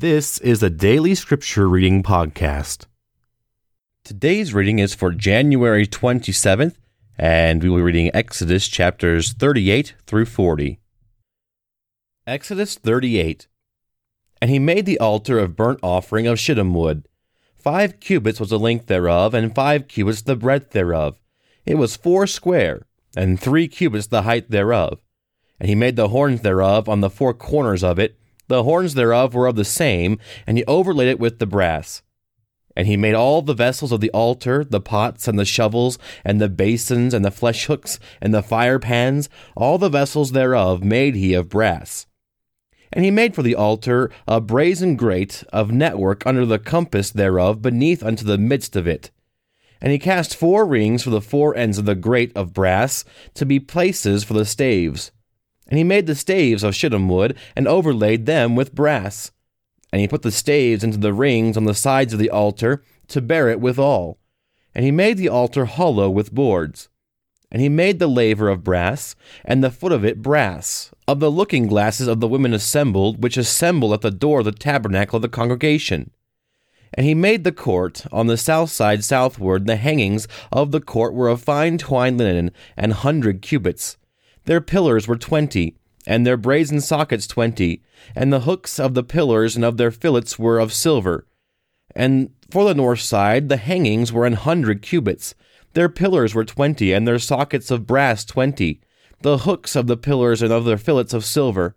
This is a daily scripture reading podcast. Today's reading is for January 27th, and we will be reading Exodus chapters 38 through 40. Exodus 38. And he made the altar of burnt offering of shittim wood. Five cubits was the length thereof, and five cubits the breadth thereof. It was four square, and three cubits the height thereof. And he made the horns thereof on the four corners of it the horns thereof were of the same, and he overlaid it with the brass. And he made all the vessels of the altar, the pots and the shovels, and the basins, and the flesh hooks, and the fire pans, all the vessels thereof made he of brass. And he made for the altar a brazen grate of network under the compass thereof beneath unto the midst of it. And he cast four rings for the four ends of the grate of brass, to be places for the staves. And he made the staves of shittim wood, and overlaid them with brass. And he put the staves into the rings on the sides of the altar, to bear it withal. And he made the altar hollow with boards. And he made the laver of brass, and the foot of it brass, of the looking glasses of the women assembled, which assemble at the door of the tabernacle of the congregation. And he made the court on the south side southward. The hangings of the court were of fine twined linen, an hundred cubits. Their pillars were twenty, and their brazen sockets twenty, and the hooks of the pillars and of their fillets were of silver. And for the north side the hangings were an hundred cubits. Their pillars were twenty, and their sockets of brass twenty, the hooks of the pillars and of their fillets of silver.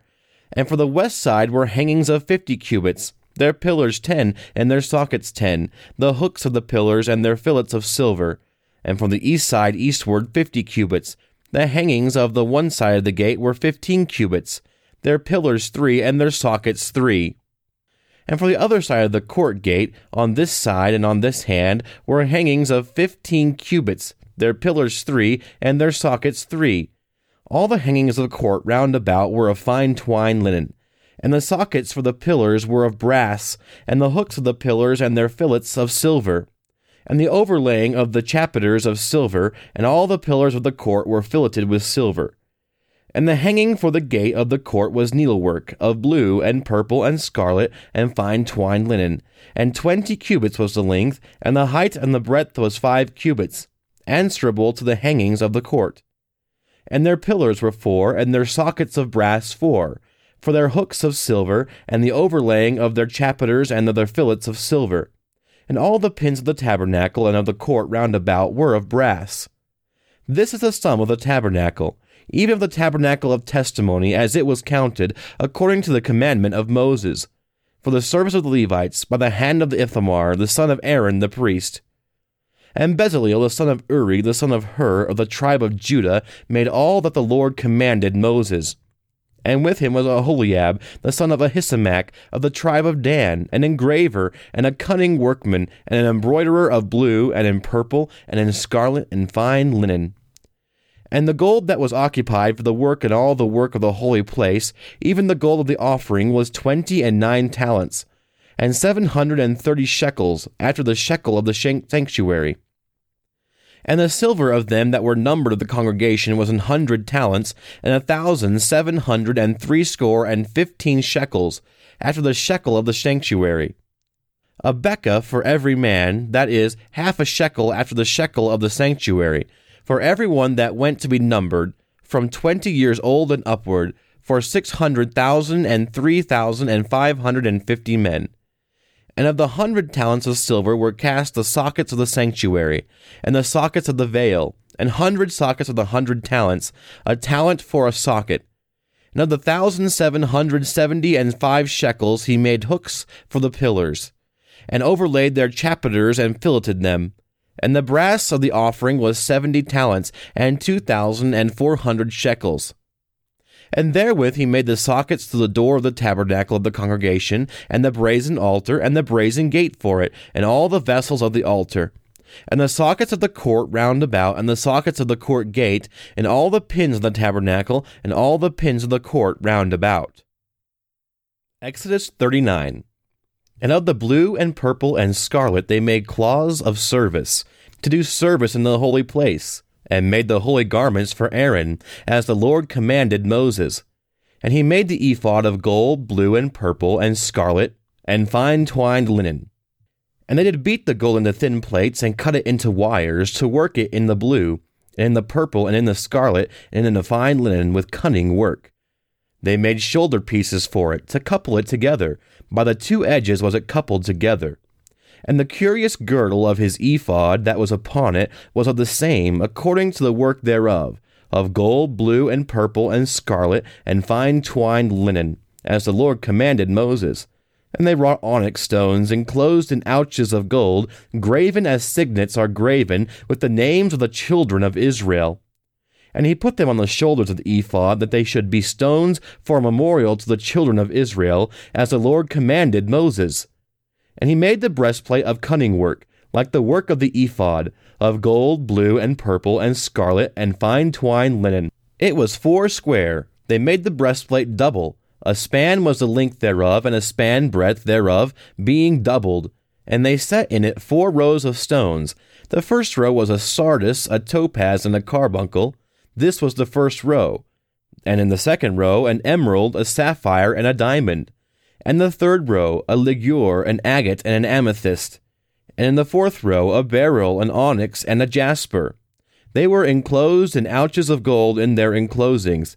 And for the west side were hangings of fifty cubits, their pillars ten, and their sockets ten, the hooks of the pillars and their fillets of silver. And from the east side eastward fifty cubits, the hangings of the one side of the gate were fifteen cubits, their pillars three, and their sockets three. And for the other side of the court gate, on this side and on this hand, were hangings of fifteen cubits, their pillars three, and their sockets three. All the hangings of the court round about were of fine twined linen, and the sockets for the pillars were of brass, and the hooks of the pillars and their fillets of silver and the overlaying of the chapiters of silver, and all the pillars of the court were filleted with silver. And the hanging for the gate of the court was needlework, of blue, and purple, and scarlet, and fine twined linen. And twenty cubits was the length, and the height and the breadth was five cubits, answerable to the hangings of the court. And their pillars were four, and their sockets of brass four, for their hooks of silver, and the overlaying of their chapiters and of their fillets of silver and all the pins of the tabernacle and of the court round about were of brass. This is the sum of the tabernacle, even of the tabernacle of testimony, as it was counted, according to the commandment of Moses, for the service of the Levites, by the hand of the Ithamar, the son of Aaron the priest. And Bezaleel, the son of Uri, the son of Hur, of the tribe of Judah, made all that the Lord commanded Moses. And with him was Aholiab, the son of Ahisamach, of the tribe of Dan, an engraver, and a cunning workman, and an embroiderer of blue, and in purple, and in scarlet, and fine linen. And the gold that was occupied for the work and all the work of the holy place, even the gold of the offering, was twenty and nine talents, and seven hundred and thirty shekels, after the shekel of the sanctuary. And the silver of them that were numbered of the congregation was an hundred talents, and a thousand seven hundred and threescore and fifteen shekels, after the shekel of the sanctuary. A bekah for every man, that is, half a shekel after the shekel of the sanctuary, for every one that went to be numbered, from twenty years old and upward, for six hundred thousand and three thousand and five hundred and fifty men. And of the hundred talents of silver were cast the sockets of the sanctuary, and the sockets of the veil, and hundred sockets of the hundred talents, a talent for a socket. And of the thousand seven hundred seventy and five shekels he made hooks for the pillars, and overlaid their chapiters and filleted them. And the brass of the offering was seventy talents, and two thousand and four hundred shekels. And therewith he made the sockets to the door of the tabernacle of the congregation, and the brazen altar, and the brazen gate for it, and all the vessels of the altar. And the sockets of the court round about, and the sockets of the court gate, and all the pins of the tabernacle, and all the pins of the court round about. Exodus 39. And of the blue and purple and scarlet they made cloths of service, to do service in the holy place and made the holy garments for Aaron, as the Lord commanded Moses. And he made the ephod of gold, blue, and purple, and scarlet, and fine twined linen. And they did beat the gold into thin plates, and cut it into wires, to work it in the blue, and in the purple, and in the scarlet, and in the fine linen with cunning work. They made shoulder pieces for it, to couple it together. By the two edges was it coupled together. And the curious girdle of his ephod that was upon it was of the same, according to the work thereof, of gold, blue, and purple, and scarlet, and fine twined linen, as the Lord commanded Moses. And they wrought onyx stones enclosed in ouches of gold, graven as signets are graven, with the names of the children of Israel. And he put them on the shoulders of the ephod, that they should be stones for a memorial to the children of Israel, as the Lord commanded Moses. And he made the breastplate of cunning work, like the work of the ephod, of gold, blue, and purple, and scarlet, and fine twined linen. It was four square. They made the breastplate double. A span was the length thereof, and a span breadth thereof, being doubled. And they set in it four rows of stones. The first row was a sardis, a topaz, and a carbuncle. This was the first row. And in the second row, an emerald, a sapphire, and a diamond. And the third row, a ligure, an agate, and an amethyst. And in the fourth row, a beryl, an onyx, and a jasper. They were enclosed in ouches of gold in their enclosings.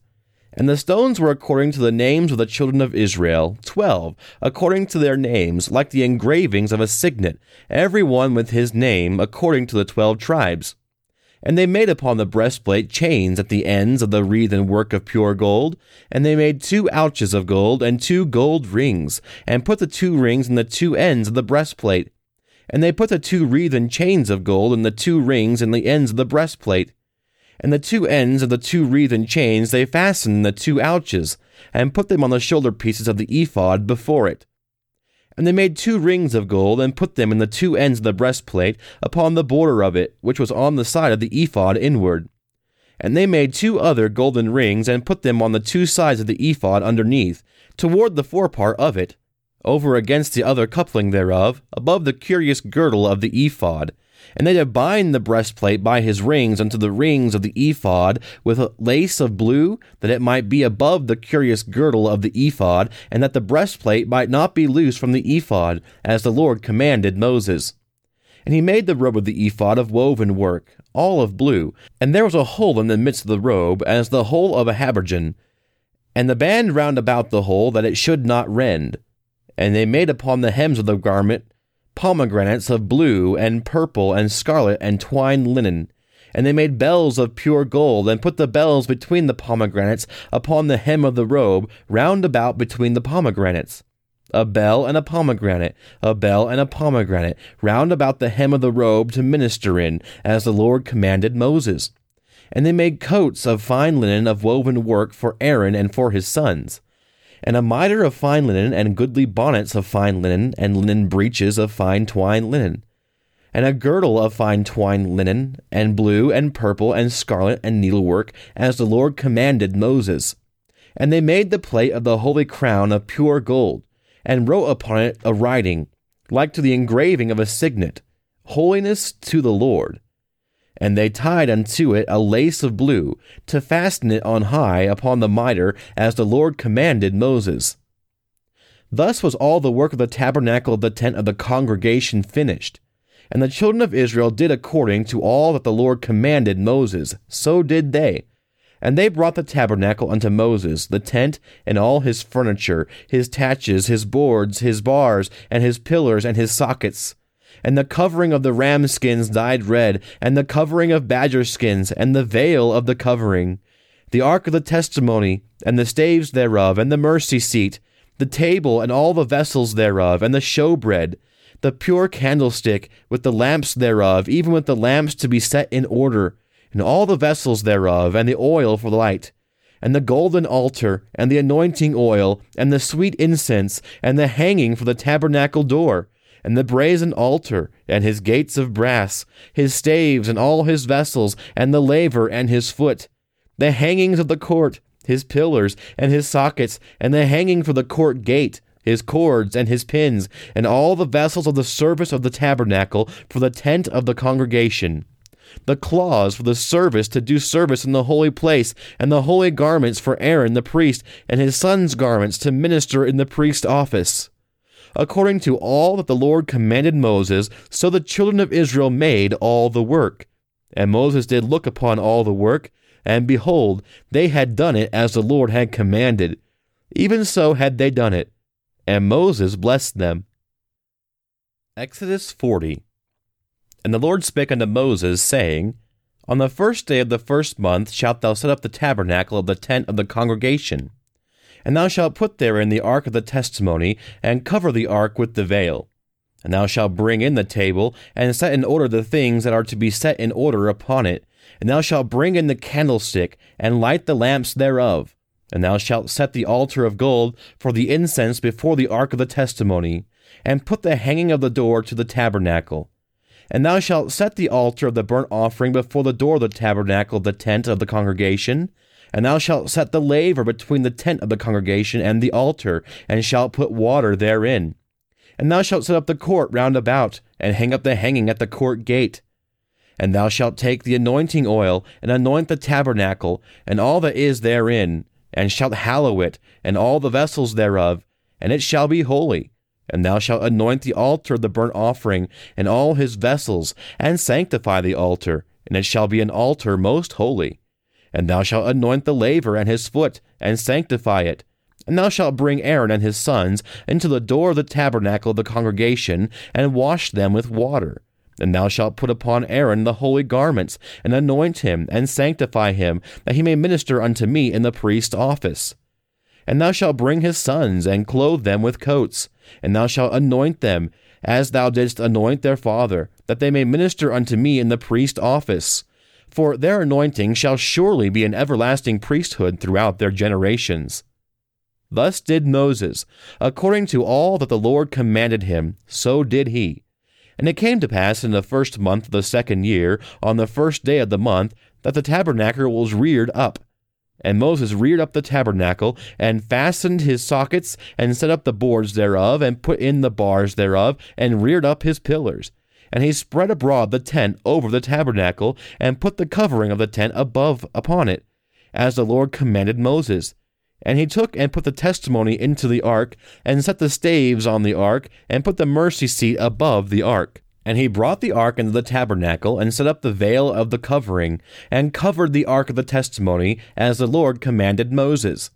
And the stones were according to the names of the children of Israel, twelve, according to their names, like the engravings of a signet, every one with his name, according to the twelve tribes. And they made upon the breastplate chains at the ends of the wreathen work of pure gold. And they made two ouches of gold and two gold rings, and put the two rings in the two ends of the breastplate. And they put the two wreathen chains of gold and the two rings in the ends of the breastplate and the two ends of the two wreathen chains they fastened in the two ouches, and put them on the shoulder pieces of the ephod before it. And they made two rings of gold, and put them in the two ends of the breastplate, upon the border of it, which was on the side of the ephod inward. And they made two other golden rings, and put them on the two sides of the ephod underneath, toward the forepart of it, over against the other coupling thereof, above the curious girdle of the ephod and they did bind the breastplate by his rings unto the rings of the ephod with a lace of blue, that it might be above the curious girdle of the ephod, and that the breastplate might not be loose from the ephod, as the Lord commanded Moses. And he made the robe of the ephod of woven work, all of blue, and there was a hole in the midst of the robe, as the hole of a habergeon, and the band round about the hole, that it should not rend. And they made upon the hems of the garment pomegranates of blue and purple and scarlet and twined linen. And they made bells of pure gold, and put the bells between the pomegranates upon the hem of the robe, round about between the pomegranates. A bell and a pomegranate, a bell and a pomegranate, round about the hem of the robe to minister in, as the Lord commanded Moses. And they made coats of fine linen of woven work for Aaron and for his sons and a mitre of fine linen, and goodly bonnets of fine linen, and linen breeches of fine twined linen, and a girdle of fine twined linen, and blue, and purple, and scarlet, and needlework, as the Lord commanded Moses. And they made the plate of the holy crown of pure gold, and wrote upon it a writing, like to the engraving of a signet, Holiness to the Lord. And they tied unto it a lace of blue, to fasten it on high upon the mitre, as the Lord commanded Moses. Thus was all the work of the tabernacle of the tent of the congregation finished. And the children of Israel did according to all that the Lord commanded Moses, so did they. And they brought the tabernacle unto Moses, the tent, and all his furniture, his taches, his boards, his bars, and his pillars, and his sockets and the covering of the ram skins dyed red, and the covering of badger skins, and the veil of the covering, the ark of the testimony, and the staves thereof, and the mercy seat, the table and all the vessels thereof, and the showbread, the pure candlestick with the lamps thereof, even with the lamps to be set in order, and all the vessels thereof, and the oil for the light, and the golden altar, and the anointing oil, and the sweet incense, and the hanging for the tabernacle door, and the brazen altar, and his gates of brass, his staves, and all his vessels, and the laver and his foot, the hangings of the court, his pillars, and his sockets, and the hanging for the court gate, his cords, and his pins, and all the vessels of the service of the tabernacle for the tent of the congregation. The cloths for the service to do service in the holy place, and the holy garments for Aaron the priest, and his sons' garments to minister in the priest's office according to all that the Lord commanded Moses, so the children of Israel made all the work. And Moses did look upon all the work, and behold, they had done it as the Lord had commanded. Even so had they done it. And Moses blessed them. Exodus 40 And the Lord spake unto Moses, saying, On the first day of the first month shalt thou set up the tabernacle of the tent of the congregation. And thou shalt put therein the ark of the testimony, and cover the ark with the veil. And thou shalt bring in the table, and set in order the things that are to be set in order upon it. And thou shalt bring in the candlestick, and light the lamps thereof. And thou shalt set the altar of gold for the incense before the ark of the testimony, and put the hanging of the door to the tabernacle. And thou shalt set the altar of the burnt offering before the door of the tabernacle of the tent of the congregation, and thou shalt set the laver between the tent of the congregation and the altar, and shalt put water therein. And thou shalt set up the court round about, and hang up the hanging at the court gate. And thou shalt take the anointing oil, and anoint the tabernacle, and all that is therein, and shalt hallow it, and all the vessels thereof, and it shall be holy. And thou shalt anoint the altar of the burnt offering, and all his vessels, and sanctify the altar, and it shall be an altar most holy. And thou shalt anoint the laver and his foot, and sanctify it. And thou shalt bring Aaron and his sons into the door of the tabernacle of the congregation, and wash them with water. And thou shalt put upon Aaron the holy garments, and anoint him, and sanctify him, that he may minister unto me in the priest's office. And thou shalt bring his sons, and clothe them with coats, and thou shalt anoint them, as thou didst anoint their father, that they may minister unto me in the priest's office for their anointing shall surely be an everlasting priesthood throughout their generations. Thus did Moses, according to all that the Lord commanded him, so did he. And it came to pass in the first month of the second year, on the first day of the month, that the tabernacle was reared up. And Moses reared up the tabernacle, and fastened his sockets, and set up the boards thereof, and put in the bars thereof, and reared up his pillars. And he spread abroad the tent over the tabernacle, and put the covering of the tent above upon it, as the Lord commanded Moses. And he took and put the testimony into the ark, and set the staves on the ark, and put the mercy seat above the ark. And he brought the ark into the tabernacle, and set up the veil of the covering, and covered the ark of the testimony, as the Lord commanded Moses.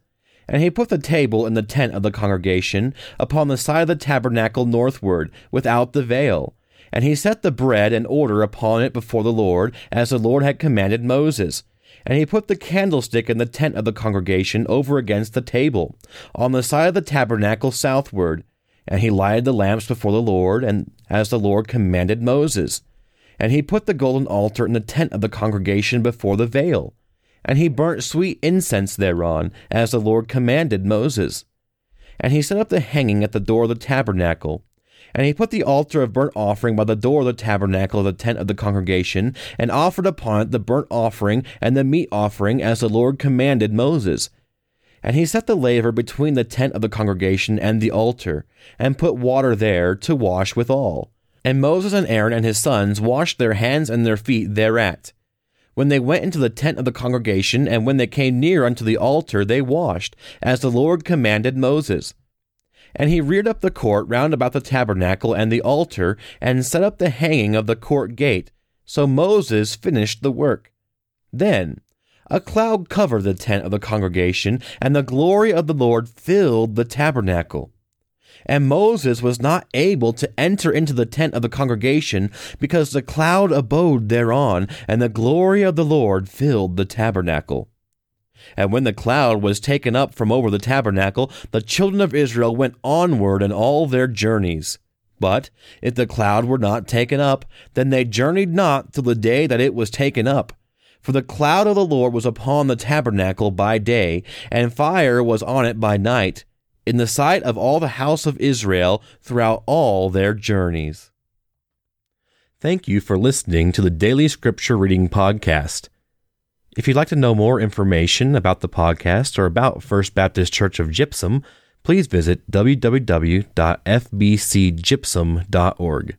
And he put the table in the tent of the congregation, upon the side of the tabernacle northward, without the veil and he set the bread in order upon it before the Lord, as the Lord had commanded Moses. And he put the candlestick in the tent of the congregation over against the table, on the side of the tabernacle southward. And he lighted the lamps before the Lord, and as the Lord commanded Moses. And he put the golden altar in the tent of the congregation before the veil. And he burnt sweet incense thereon, as the Lord commanded Moses. And he set up the hanging at the door of the tabernacle, and he put the altar of burnt offering by the door of the tabernacle of the tent of the congregation, and offered upon it the burnt offering and the meat offering as the Lord commanded Moses. And he set the laver between the tent of the congregation and the altar, and put water there to wash withal. And Moses and Aaron and his sons washed their hands and their feet thereat. When they went into the tent of the congregation, and when they came near unto the altar, they washed, as the Lord commanded Moses. And he reared up the court round about the tabernacle and the altar, and set up the hanging of the court gate. So Moses finished the work. Then a cloud covered the tent of the congregation, and the glory of the Lord filled the tabernacle. And Moses was not able to enter into the tent of the congregation, because the cloud abode thereon, and the glory of the Lord filled the tabernacle. And when the cloud was taken up from over the tabernacle, the children of Israel went onward in all their journeys. But if the cloud were not taken up, then they journeyed not till the day that it was taken up. For the cloud of the Lord was upon the tabernacle by day, and fire was on it by night, in the sight of all the house of Israel throughout all their journeys. Thank you for listening to the Daily Scripture Reading Podcast. If you'd like to know more information about the podcast or about First Baptist Church of Gypsum, please visit www.fbcgypsum.org.